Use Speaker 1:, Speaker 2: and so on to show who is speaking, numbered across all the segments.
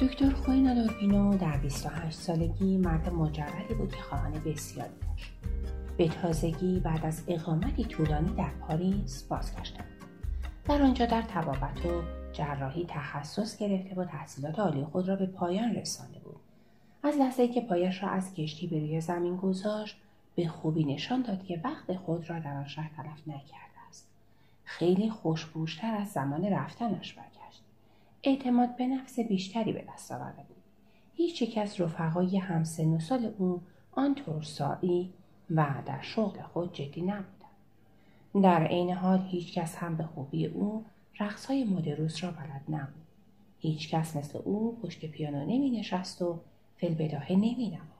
Speaker 1: دکتر خوینا دورپینو در 28 سالگی مرد مجردی بود که خواهان بسیاری داشت. به تازگی بعد از اقامتی طولانی در پاریس بازگشتند. در آنجا در طبابت و جراحی تخصص گرفته و تحصیلات عالی خود را به پایان رسانده بود. از لحظه که پایش را از کشتی به روی زمین گذاشت به خوبی نشان داد که وقت خود را در آن شهر تلف نکرده است. خیلی خوشبوشتر از زمان رفتنش برگشت اعتماد به نفس بیشتری به دست آورده بود. هیچ یک از رفقای همسن و سال او آنطور و در شغل خود جدی نبودند. در عین حال هیچ کس هم به خوبی او رقصهای مدروس را بلد نبود. هیچ کس مثل او پشت پیانو نمی نشست و فلبداهه نمی نواخت.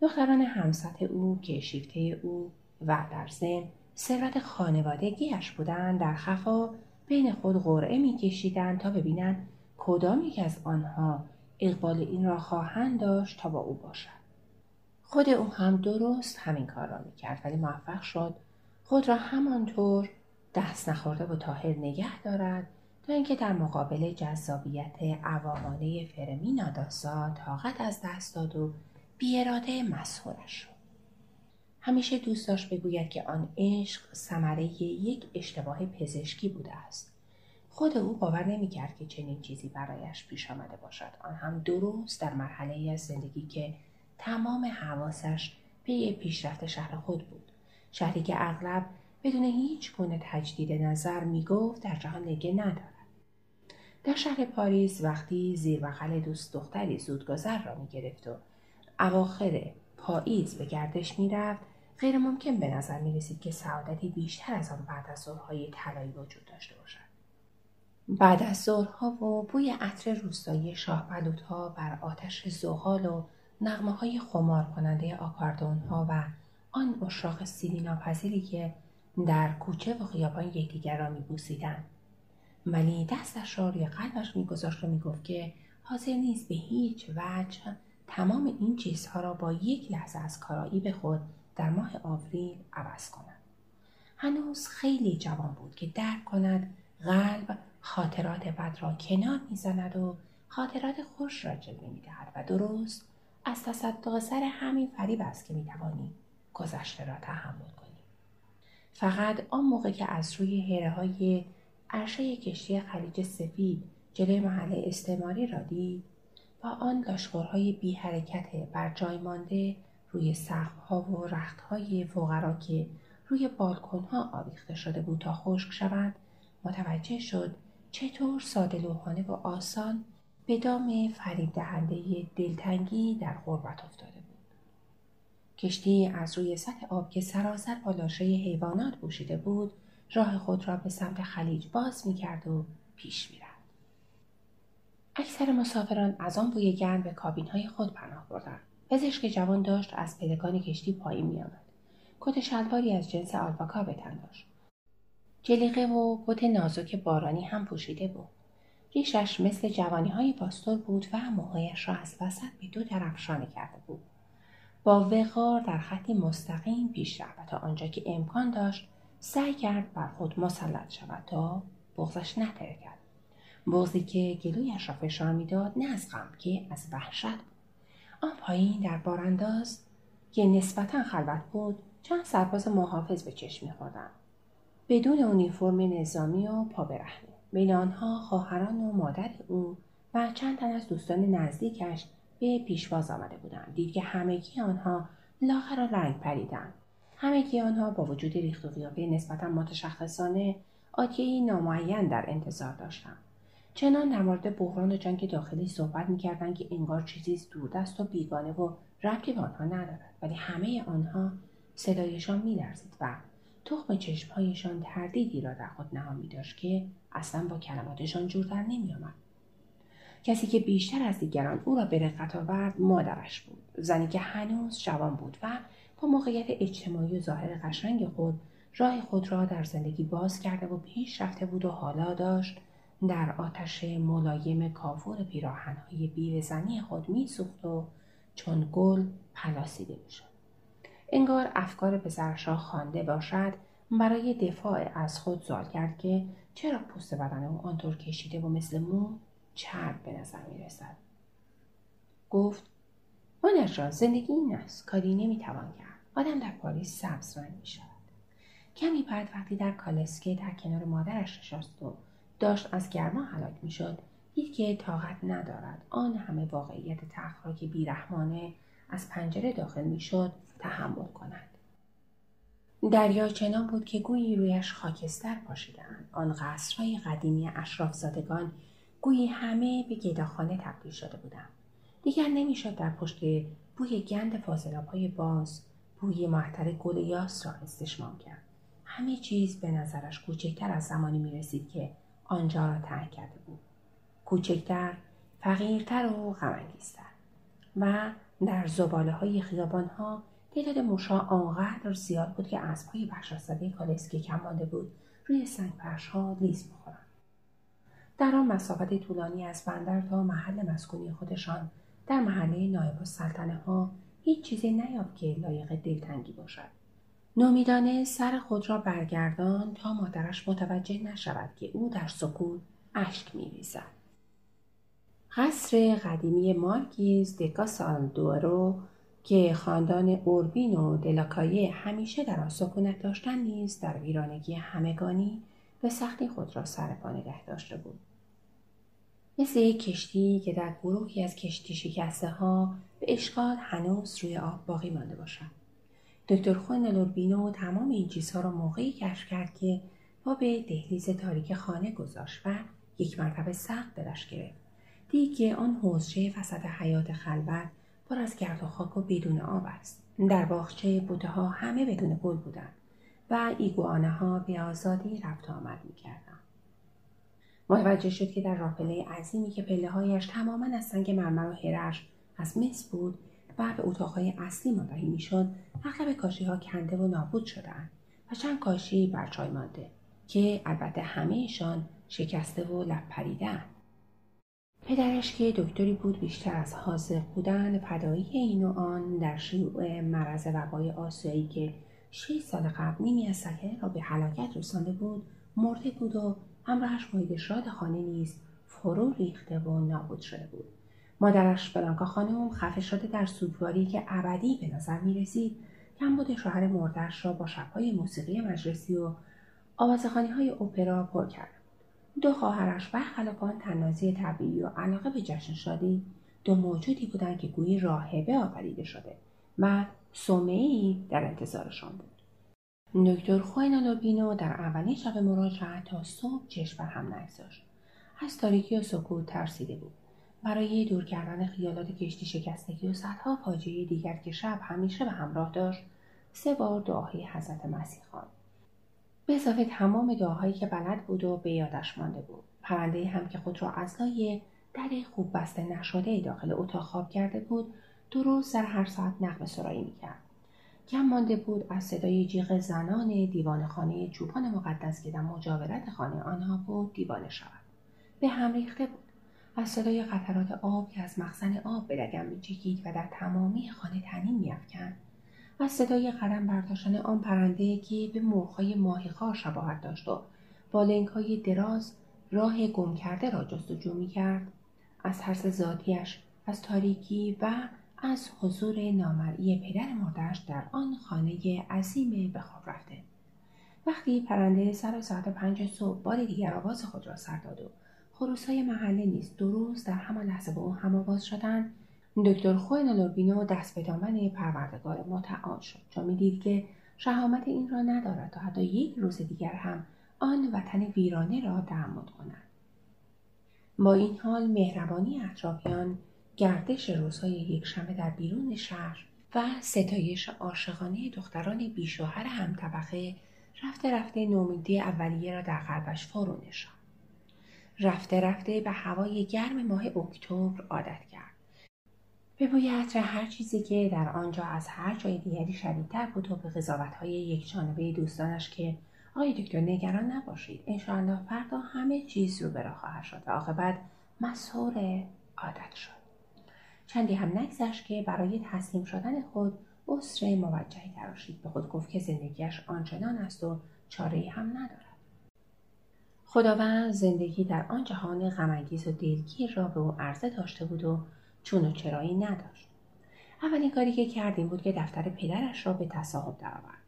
Speaker 1: دختران همسط او که شیفته او و در ضمن ثروت خانوادگیش بودند در خفا بین خود قرعه میکشیدند تا ببینند کدام یک از آنها اقبال این را خواهند داشت تا با او باشد. خود او هم درست همین کار را می‌کرد ولی موفق شد خود را همانطور دست نخورده و تاهر نگه دارد تا اینکه در مقابل جذابیت عوامانه فرمی ناداسا طاقت از دست داد و بیاراده مسهورش شد. همیشه دوست داشت بگوید که آن عشق ثمره یک اشتباه پزشکی بوده است. خود او باور نمی‌کرد که چنین چیزی برایش پیش آمده باشد. آن هم درست در مرحله از زندگی که تمام حواسش پی پیشرفت شهر خود بود. شهری که اغلب بدون هیچ گونه تجدید نظر می‌گفت در جهان لگه ندارد. در شهر پاریس وقتی زیر بغل دوست دختری زودگذر را می‌گرفت و اواخر پاییز به گردش می‌رفت غیر ممکن به نظر می رسید که سعادتی بیشتر از آن بعد از ظهرهای طلایی وجود داشته باشد. بعد از ظهرها و بوی عطر روستایی شاه بر آتش زغال و نغمه های خمار کننده آکاردون و آن اشراق سیری ناپذیری که در کوچه و خیابان یکدیگر را میبوسیدند ولی دستش را روی قلبش میگذاشت و می‌گفت که حاضر نیست به هیچ وجه تمام این چیزها را با یک لحظه از کارایی به خود در ماه آوریل عوض کند. هنوز خیلی جوان بود که درک کند قلب خاطرات بد را کنار می‌زند و خاطرات خوش را جلوه می‌دهد و درست از تصدق سر همین فریب است که می‌توانی گذشته را تحمل کنی فقط آن موقع که از روی هره های عرشه کشتی خلیج سفید جلوی محله استعماری را دید با آن لاشخورهای بی حرکت بر جای مانده روی ها و های فقرا که روی ها آویخته شده بود تا خشک شوند متوجه شد چطور ساده لوحانه و آسان به دام فریب دهنده دلتنگی در غربت افتاده بود. کشتی از روی سطح آب که سراسر با لاشه حیوانات پوشیده بود راه خود را به سمت خلیج باز می کرد و پیش می رفت. اکثر مسافران از آن بوی گرم به کابین های خود پناه بردند. پزشک جوان داشت از پلکان کشتی پایین میآمد. کت شلواری از جنس آلپاکا به تن داشت. جلیقه و کت نازک بارانی هم پوشیده بود. ریشش مثل جوانی های باستور بود و موهایش را از وسط به دو طرف شانه کرده بود. با وقار در خطی مستقیم پیش رفت و تا آنجا که امکان داشت سعی کرد بر خود مسلط شود تا بغزش نترکد. بغزی که گلویش را فشار می‌داد نه از غم که از وحشت آن پایین در بارانداز که نسبتا خلوت بود. چند سرباز محافظ به چشم بدون اونیفرم نظامی و پا برهنه. بین آنها خواهران و مادر او و چند تن از دوستان نزدیکش به پیشواز آمده بودند. دید که همگی آنها لاغر و رنگ پریدند. همگی آنها با وجود ریخت و قیافه نسبتا متشخصانه آتیهای نامعین در انتظار داشتند. چنان در مورد بحران و جنگ داخلی صحبت می‌کردند که انگار چیزی دوردست و بیگانه و ربطی به آنها ندارد ولی همه آنها صدایشان میلرزید و تخم چشمهایشان تردیدی را در خود نهان می داشت که اصلا با کلماتشان جور در نمی آمد. کسی که بیشتر از دیگران او را به رقت آورد مادرش بود زنی که هنوز جوان بود و با موقعیت اجتماعی و ظاهر قشنگ خود راه خود را در زندگی باز کرده و پیش رفته بود و حالا داشت در آتش ملایم کافور پیراهنهای بیوهزنی خود میسوخت و چون گل پلاسیده می‌شد. انگار افکار پسرش را خوانده باشد برای دفاع از خود زال کرد که چرا پوست بدن او آنطور کشیده و مثل مو چرب به نظر می رسد. گفت مادر جان زندگی این است. کاری نمی‌توان کرد. آدم در پاریس سبز رنگ می شود کمی بعد وقتی در کالسکه در کنار مادرش نشست و داشت از گرما هلاک می‌شد. دید که طاقت ندارد. آن همه واقعیت تخت را که بیرحمانه از پنجره داخل می‌شد تحمل کند. دریا چنان بود که گویی رویش خاکستر پاشیدهاند. آن قصرهای قدیمی اشرافزادگان گویی همه به گداخانه تبدیل شده بودند. دیگر نمی‌شد در پشت بوی گند های باز بوی محتر گل یاس را استشمام کرد. همه چیز به نظرش کوچکتر از زمانی می رسید که آنجا را ترک کرده بود. کوچکتر فقیرتر و غمانگیزتر. و در زباله های خیابان ها تعداد موشا آنقدر زیاد بود که اسبهای بخشاسده کالسکی کم مانده بود. روی سنگ ها لیز در آن مسافت طولانی از بندر تا محل مسکونی خودشان در محله نایب السلطنه ها هیچ چیزی نیافت که لایق دلتنگی باشد. نومیدانه سر خود را برگردان تا مادرش متوجه نشود که او در سکوت اشک میریزد. قصر قدیمی مارکیز دکاسال دورو که خاندان اوربین و دلاکایه همیشه در آن سکونت داشتن نیز در ویرانگی همگانی به سختی خود را سر پا نگه داشته بود. مثل یک کشتی که در گروهی از کشتی شکسته ها به اشکال هنوز روی آب باقی مانده باشد. دکتر خوان لوربینو تمام این چیزها را موقعی کشف کرد که با به دهلیز تاریک خانه گذاشت و یک مرتبه سخت دلش گرفت. دید که آن حوزچه وسط حیات خلوت پر از گرد و خاک و بدون آب است. در باغچه بوته ها همه بدون گل بودند و ایگوانه ها به آزادی رفت آمد می‌کردند. متوجه شد که در راپله عظیمی که پله هایش تماما از سنگ مرمر و هرش از مس بود و به اتاقهای اصلی منتهی می‌شد اغلب کاشی ها کنده و نابود شدهاند و چند کاشی برچای مانده که البته همهشان شکسته و لب پریدن. پدرش که دکتری بود بیشتر از حاضر بودن فدایی این و آن در شیوع مرض وبای آسیایی که شش سال قبل نیمی از سکنه را به هلاکت رسانده بود مرده بود و همراهش محیط شاد خانه نیز فرو ریخته و نابود شده بود مادرش برانکا خانم خفه شده در سوگواری که ابدی به نظر می رسید کمبود شوهر مردش را با شبهای موسیقی مجلسی و آوازخانی های اپرا پر کرد دو خواهرش برخلاف آن تنازی طبیعی و علاقه به جشن شادی دو موجودی بودند که گویی راهبه آفریده شده. و سومهای در انتظارشان بود. دکتر خوینالوبینو در اولین شب مراجعت تا صبح چشم هم نگذاشت. از تاریکی و سکوت ترسیده بود. برای دور کردن خیالات کشتی شکستگی و صدها فاجعه دیگر که شب همیشه به همراه داشت سه بار دعاهای حضرت مسیح خواند به اضافه تمام دعاهایی که بلد بود و به یادش مانده بود. پرنده هم که خود را از لای در خوب بسته نشده داخل اتاق خواب کرده بود درست در هر ساعت نقم سرایی می‌کرد. کم مانده بود از صدای جیغ زنان دیوان خانه چوپان مقدس که در مجاورت خانه آنها بود دیوانه شود. به هم ریخته بود. از صدای قطرات آب از مخزن آب به لگم میچکید و در تمامی خانه تنین میافکند. از صدای قدم برداشتن آن پرنده که به مرغهای ماهیخوار شباهت داشت و با های دراز راه گم کرده را جستجو می‌کرد. از ترس ذاتیش از تاریکی و از حضور نامرئی پدر مردش در آن خانه عظیم به خواب رفته. وقتی پرنده سر ساعت پنج صبح بار دیگر آواز خود را سر داد و های محله نیز درست در همان لحظه به او هم آواز شدند دکتر خوین لوربینو دست به دامن پروردگار متعال شد. چون می‌دید که شهامت این را ندارد تا حتی یک روز دیگر هم آن وطن ویرانه را تحمل کند. با این حال مهربانی اطرافیان گردش روزهای یکشنبه در بیرون شهر و ستایش عاشقانه دختران بیشوهر هم طبقه رفته رفته نومیدی اولیه را در قلبش فرو نشاند رفته رفته به هوای گرم ماه اکتبر عادت کرد. به بوی عطر هر چیزی که در آنجا از هر جای دیگری شدیدتر بود و به قضاوتهای یک جانبه دوستانش که آقای دکتر نگران نباشید انشاءالله فردا همه چیز رو برا خواهد شد و عاقبت مسهور عادت شد. چندی هم نگذشت که برای تسلیم شدن خود عسر موجهی تراشید به خود گفت که زندگیش آنچنان است و چاره هم ندارد. خداوند زندگی در آن جهان غمانگیز و دلگیر را به او عرضه داشته بود و چون و چرایی نداشت. اولین کاری که کرد این بود که دفتر پدرش را به تصاحب درآورد.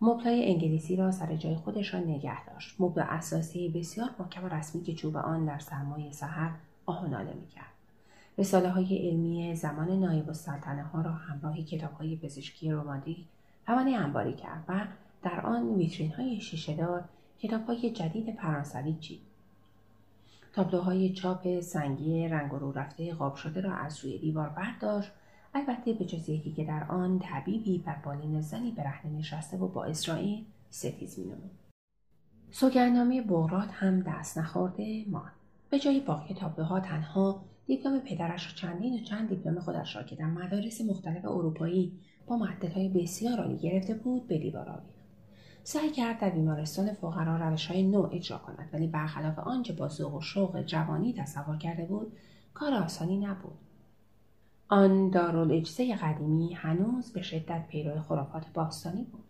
Speaker 1: مبلای انگلیسی را سر جای خودشان نگه داشت. مبل اساسی بسیار محکم و رسمی که چوب آن در سرمایه سحر آهناله می‌کرد. رساله های علمی زمان نایب السلطنه ها را همراه کتاب های پزشکی رومانتیک توانه انباری کرد و در آن ویترین های شیشهدار کتاب های جدید فرانسوی چید تابلوهای چاپ سنگی رنگ رو رفته قاب شده را از روی دیوار برداشت. البته به جز یکی که در آن طبیبی بر بالین زنی برهنه نشسته و با اسرائیل ستیز مینمود. سوگرنامه بغرات هم دست نخورده ماند. به جای باقی تابلوها تنها دیپلم پدرش و چندین و چند دیپلم خودش را که در مدارس مختلف اروپایی با مدتهای بسیار عالی گرفته بود به دیوار آویخت سعی کرد در بیمارستان فقرا روش های نو اجرا کند ولی برخلاف آنچه با ذوق و شوق جوانی تصور کرده بود کار آسانی نبود. آن دارالاجزه قدیمی هنوز به شدت پیرو خرافات باستانی بود.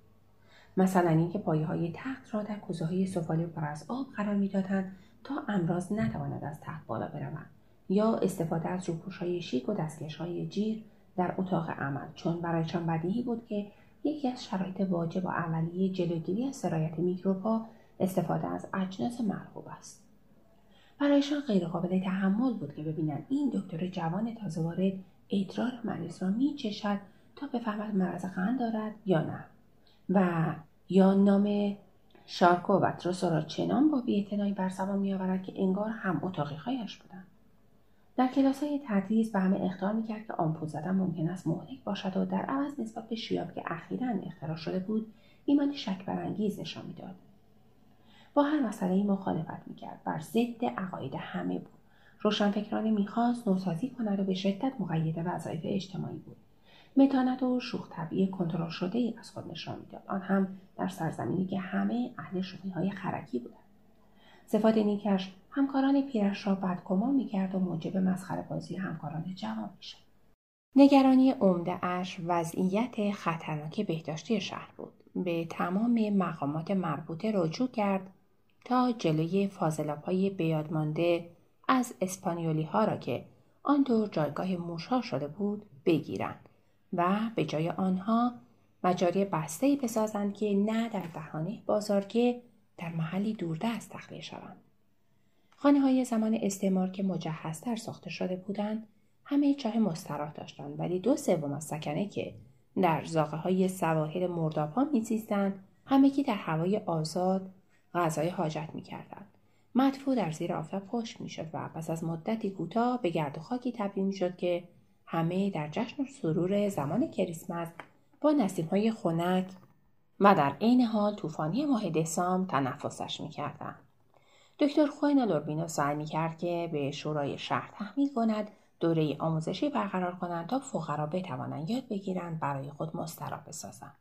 Speaker 1: مثلا اینکه پایه های تخت را در کوزه های سفالی پر از آب قرار می‌دادند تا امراض نتواند از تخت بالا بروند یا استفاده از روپوش شیک و دستکش های جیر در اتاق عمل چون برایشان بدیهی بود که یکی از شرایط واجب و اولیه جلوگیری از سرایت میکروبها استفاده از اجناس مرغوب است. برایشان غیرقابل تحمل بود که ببینند این دکتر جوان تازه وارد ادرار مریض را میچشد تا بفهمد مرض قند دارد یا نه و یا نام شارکو و را چنان با بیاعتنایی بر زبان میآورد که انگار هم اتاقیهایش بودند. در کلاس های تدریس به همه اختار می‌کرد که آمپول زدن ممکن است مهلک باشد و در عوض نسبت به شیاب که اخیرا اختراع شده بود ایمانی شک برانگیز نشان می‌داد. با هر مسئله مخالفت می‌کرد. بر ضد عقاید همه بود. روشنفکرانه می‌خواست نوسازی کند و به شدت مقید وظایف اجتماعی بود. متانت و شوخ طبعی کنترل شده ای از خود نشان می‌داد. آن هم در سرزمینی که همه اهل شوخی های خرکی بودند. صفات نیکش همکاران پیرش را بدگمان می‌کرد و موجب مسخره بازی همکاران جوان می‌شد. نگرانی عمده اش وضعیت خطرناک بهداشتی شهر بود. به تمام مقامات مربوطه رجوع کرد تا جلوی فاضلاب های بیادمانده از اسپانیولی ها را که آن دور جایگاه موشها شده بود بگیرند و به جای آنها مجاری بسته بسازند که نه در دهانه بازار که در محلی دوردست تخلیه شوند خانه های زمان استعمار که مجهزتر ساخته شده بودند همه چاه مستراح داشتند ولی دو سوم از سکنه که در زاغه های سواحل مرداب ها میزیستند همگی در هوای آزاد غذای حاجت می‌کردند مدفوع در زیر آفتاب خشک می‌شد و پس از مدتی کوتاه به گرد و خاکی تبدیل می‌شد که همه در جشن و سرور زمان کریسمس با نسیم های خنک و در عین حال طوفانی ماه دسامبر تنفسش می‌کردند دکتر خوین لوربینو سعی می‌کرد که به شورای شهر تحمیل کند دوره آموزشی برقرار کنند تا فقرا بتوانند یاد بگیرند برای خود مسترا بسازند.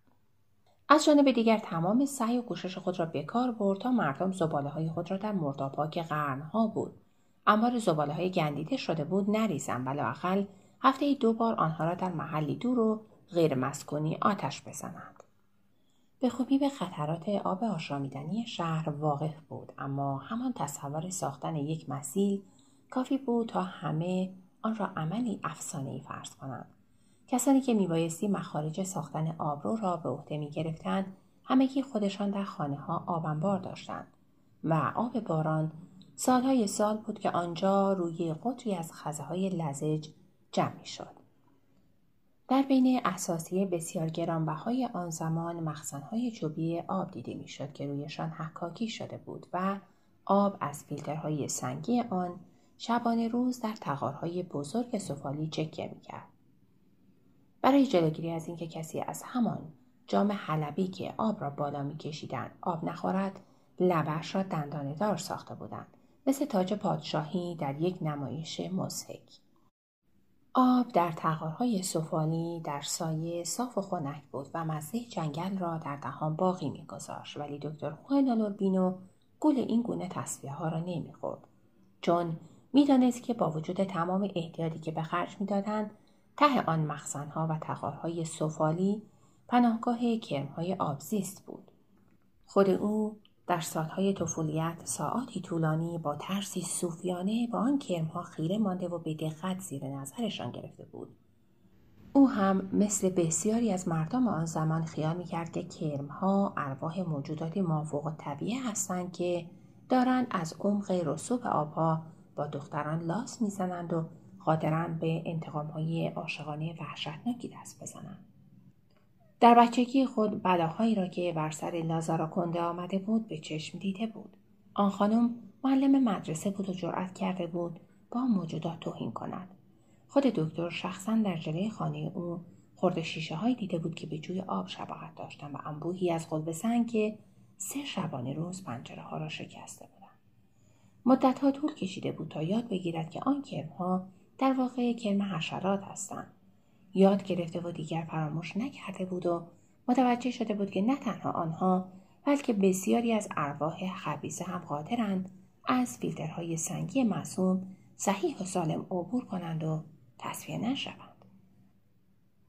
Speaker 1: از جانب دیگر تمام سعی و کوشش خود را به کار برد تا مردم زباله های خود را در مردابها که قرنها بود. انبار زباله های گندیده شده بود نریزند ولی هفته دو بار آنها را در محلی دور و غیر مسکونی آتش بزنند. به خوبی به خطرات آب آشامیدنی شهر واقف بود اما همان تصور ساختن یک مسیل کافی بود تا همه آن را عملی افسانه ای فرض کنند کسانی که میبایستی مخارج ساختن آبرو را به عهده می‌گرفتند همگی خودشان در خانه ها آبنبار داشتند و آب باران سالهای سال بود که آنجا روی قطری از خزه های لزج جمع می شد. در بین اساسی بسیار گرانبهای آن زمان مخزنهای چوبی آب دیده می‌شد که رویشان حکاکی شده بود و آب از فیلترهای سنگی آن شبانه روز در تغارهای بزرگ سفالی چکه می‌کرد. برای جلوگیری از اینکه کسی از همان جام حلبی که آب را بالا میکشیدند آب نخورد لبش را دندانه دار ساخته بودند مثل تاج پادشاهی در یک نمایش مزهک آب در تغارهای سفالی در سایه صاف و خنک بود و مزه جنگل را در دهان باقی میگذاشت. ولی دکتر خوینالوربینو گل این گونه تصفیه ها را نمی‌خورد. چون می‌دانست که با وجود تمام احتیاطی که به خرج می‌دادند ته آن مخزنها و تغارهای سفالی پناهگاه کرمهای آبزیست بود. خود او در سالهای طفولیت ساعاتی طولانی با ترسی صوفیانه با آن کرمها خیره مانده و به دقت زیر نظرشان گرفته بود. او هم مثل بسیاری از مردم آن زمان خیال می‌کرد که کرمها ارواح موجوداتی مافوق طبیعه هستند که دارند از عمق رسوب آبها با دختران لاس می‌زنند و قادرند به انتقامهای عاشقانه وحشتناکی دست بزنند. در بچگی خود بلاهایی را که بر سر لازارا کنده آمده بود به چشم دیده بود. آن خانم معلم مدرسه بود و جرأت کرده بود با موجودات توهین کند. خود دکتر شخصا در جلوی خانه او خورده شیشه های دیده بود که به جوی آب شباهت داشتن و انبوهی از قلب سنگ که سه شبانه روز پنجره ها را شکسته بودند. مدتها طول کشیده بود تا یاد بگیرد که آن کرمها در واقع کرم حشرات هستند. یاد گرفته و دیگر فراموش نکرده بود و متوجه شده بود که نه تنها آنها بلکه بسیاری از ارواح خبیسه هم قادرند از فیلترهای سنگی معصوم صحیح و سالم عبور کنند و تصفیه نشوند.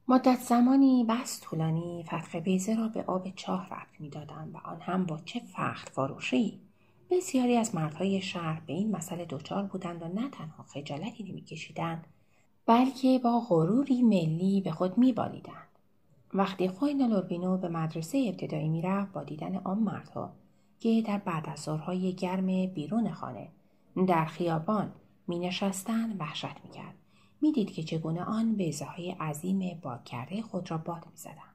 Speaker 1: مدت زمانی بس طولانی فتح بیزه را به آب چاه رفت می‌دادند و آن هم با چه فخر فاروشی بسیاری از مردهای شهر به این مسئله دچار بودند و نه تنها خجالتی نمیکشیدند بلکه با غروری ملی به خود میبالیدند وقتی خوین لوربینو به مدرسه ابتدایی می‌رفت با دیدن آن مردها که در بعد از گرم بیرون خانه در خیابان می نشستن وحشت می کرد. که چگونه آن بیزه های عظیم با کرده خود را باد می زدن.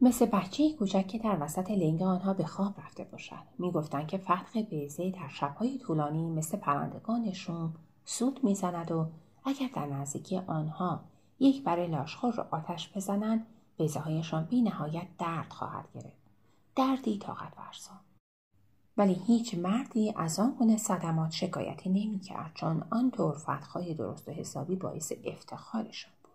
Speaker 1: مثل بچه کوچک که در وسط لنگ آنها به خواب رفته باشد. می گفتن که فتح بیزه در شبهای طولانی مثل پرندگان شوم سود می زند و اگر در نزدیکی آنها یک برای لاشخور را آتش بزنند بیزه هایشان بی نهایت درد خواهد گرفت. دردی طاقت ورسا. ولی هیچ مردی از آن گونه صدمات شکایتی نمی‌کرد چون آن طور درست و حسابی باعث افتخارشان بود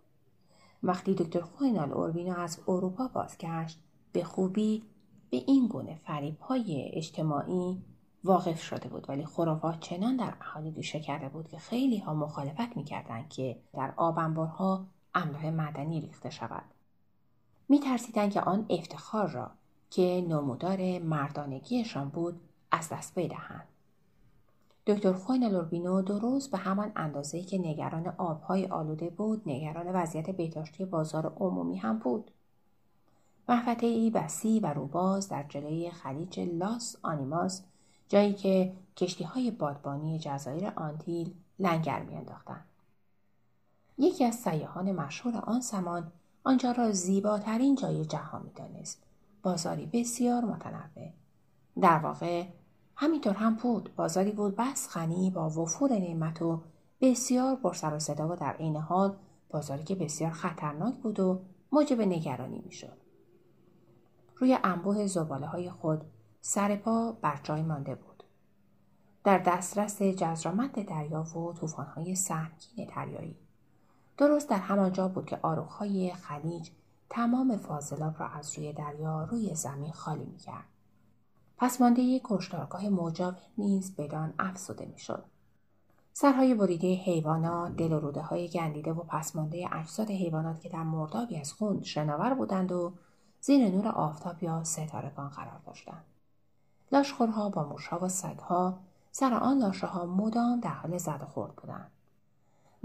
Speaker 1: وقتی دکتر خوینال اوربینا از اروپا بازگشت به خوبی به این گونه های اجتماعی واقف شده بود ولی خرافات چنان در اهالی ریشه کرده بود که خیلی ها مخالفت می‌کردند که در آبنبارها املاح معدنی ریخته شود میترسیدند که آن افتخار را که نمودار مردانگیشان بود از دست بدهند. دکتر خوین لوربینو دو به همان اندازه که نگران آبهای آلوده بود نگران وضعیت بهداشتی بازار عمومی هم بود محفته ای وسیع و روباز در جلوی خلیج لاس آنیماس جایی که کشتی های بادبانی جزایر آنتیل لنگر میانداختند. یکی از سیاحان مشهور آن زمان آنجا را زیباترین جای جهان می‌دانست. بازاری بسیار متنوع. در واقع همینطور هم بود. بازاری بود بس غنی با وفور نعمت و بسیار پرسر و صدا و در عین حال بازاری که بسیار خطرناک بود و موجب نگرانی می‌شد. روی انبوه زباله های خود سر پا بر جای مانده بود. در دسترس جزرامت دریا و طوفانهای سهمگین دریایی. درست در همان جا بود که آروخهای خلیج تمام فاضلاب را از روی دریا روی زمین خالی می‌کرد. پسمانده کشتارگاه مجاور نیز بدان افزوده می‌شد. سرهای بریده حیوانات دل و روده های گندیده و پسمانده اجساد حیوانات که در مردابی از خون شناور بودند و زیر نور آفتاب یا ستارگان قرار داشتند. لاشخورها با موشها و سگها سر آن لاشه ها مدام در حال زد و خورد بودند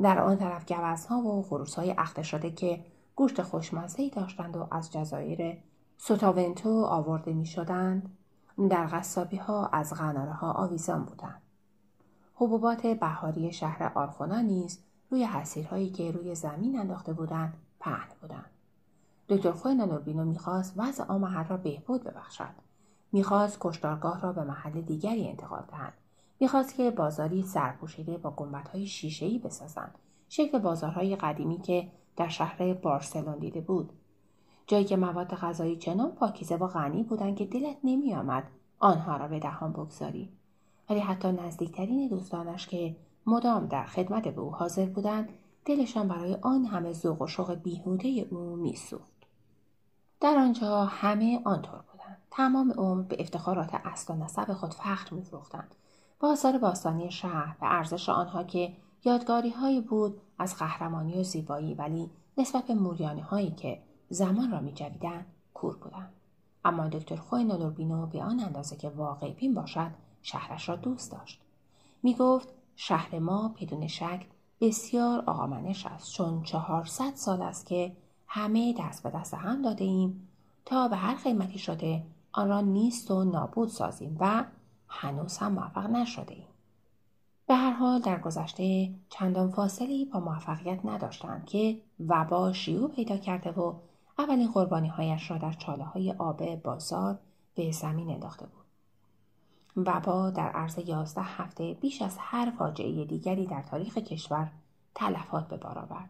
Speaker 1: در آن طرف گوزها و خروسهای اخته شده که گوشت خوشمزهای داشتند و از جزایر سوتاونتو آورده می شدند در غصابی ها از غناره ها آویزان بودند. حبوبات بهاری شهر آرخونا نیز روی حسیرهایی که روی زمین انداخته بودند پهن بودند. دکتر خوینالوبینو می‌خواست وضع محل را بهبود ببخشد. می‌خواست کشتارگاه را به محل دیگری انتقال دهند. می‌خواست که بازاری سرپوشیده با گنبدهای شیشهای بسازند شکل بازارهای قدیمی که در شهر بارسلون دیده بود. جایی که مواد غذایی چنان پاکیزه و غنی بودند که دلت نمیآمد آنها را به دهان بگذاری. ولی حتی نزدیکترین دوستانش که مدام در خدمت به او حاضر بودند دلشان برای آن همه ذوق و شوق بیهوده او میسوخت. در آنجا همه آنطور بودند تمام عمر به افتخارات اصل و نسب خود فخر میفروختند با آثار باستانی شهر به ارزش آنها که یادگاری هایی بود از قهرمانی و زیبایی ولی نسبت به موریانی هایی که زمان را می کور بودند. اما دکتر خوین به آن اندازه که واقع بین باشد شهرش را دوست داشت. می گفت شهر ما بدون شک بسیار آقامنش است چون چهارصد سال است که همه دست به دست هم داده ایم تا به هر قیمتی شده آن را نیست و نابود سازیم و هنوز هم موفق نشده ایم. به هر حال در گذشته چندان فاصلی با موفقیت نداشتند که وبا شیوع پیدا کرده و اولین قربانی هایش را در چاله های آب بازار به زمین انداخته بود. وبا در عرض یازده هفته بیش از هر فاجعه دیگری در تاریخ کشور تلفات به بار آورد.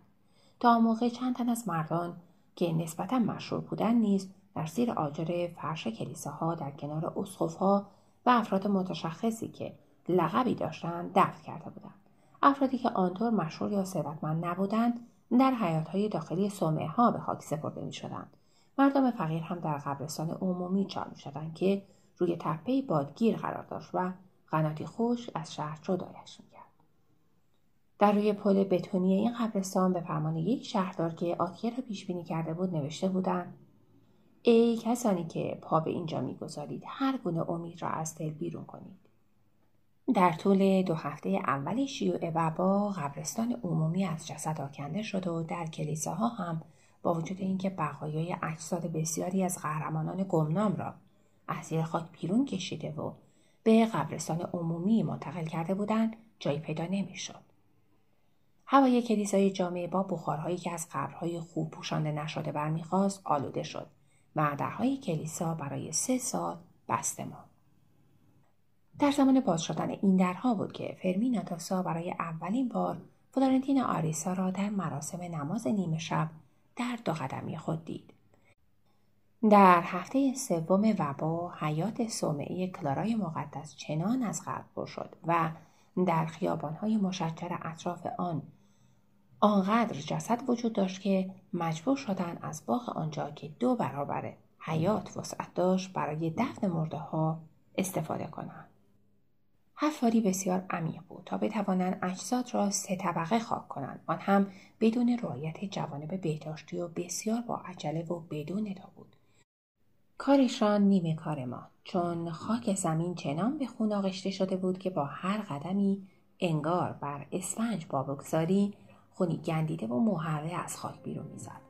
Speaker 1: تا موقع چند تن از مردان که نسبتا مشهور بودند نیز در زیر آجر فرش کلیساها در کنار اسقفها و افراد متشخصی که لقبی داشتند دفن کرده بودند افرادی که آنطور مشهور یا ثروتمند نبودند در حیاتهای داخلی صومعه ها به خاک سپرده می شدند. مردم فقیر هم در قبرستان عمومی چار می شدند که روی تپه بادگیر قرار داشت و قناتی خوش از شهر جدایش می. در روی پل بتونی این قبرستان به فرمان یک شهردار که آتیه را پیش بینی کرده بود نوشته بودند ای کسانی که پا به اینجا می‌گذارید هر گونه امید را از دل بیرون کنید. در طول دو هفته اول شیوع وبا قبرستان عمومی از جسد آکنده شد و در کلیساها هم با وجود اینکه بقایای اجساد بسیاری از قهرمانان گمنام را از زیر خاک بیرون کشیده و به قبرستان عمومی منتقل کرده بودند جایی پیدا نمی‌شد. هوای کلیسای جامعه با بخارهایی که از قبرهای خوب پوشانده نشده برمیخواست آلوده شد. درهای کلیسا برای سه سال بسته ماند در زمان باز شدن این درها بود که فرمینا تاسا برای اولین بار فلورنتین آریسا را در مراسم نماز نیمه شب در دو قدمی خود دید. در هفته سوم وبا حیات صومعه کلارای مقدس چنان از پر شد و در خیابانهای مشجر اطراف آن آنقدر جسد وجود داشت که مجبور شدن از باغ آنجا که دو برابر حیات وسعت داشت برای دفن مرده ها استفاده کنند. حفاری بسیار عمیق بود تا بتوانند اجساد را سه طبقه خاک کنند. آن هم بدون رعایت جوانب بهداشتی و بسیار با عجله و بدون بود. کارشان نیمه کار ما. چون خاک زمین چنان به خون آغشته شده بود که با هر قدمی انگار بر اسفنج با بگذاری خونی گندیده و محره از خاک بیرون می‌زد.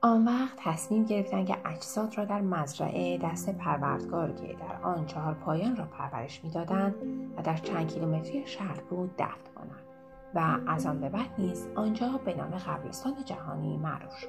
Speaker 1: آن وقت تصمیم گرفتند که اجساد را در مزرعه دست پروردگار که در آن چهار پایان را پرورش می‌دادند و در چند کیلومتری شهر بود دفن کنند و از آن به بعد نیز آنجا به نام قبرستان جهانی معروف شد.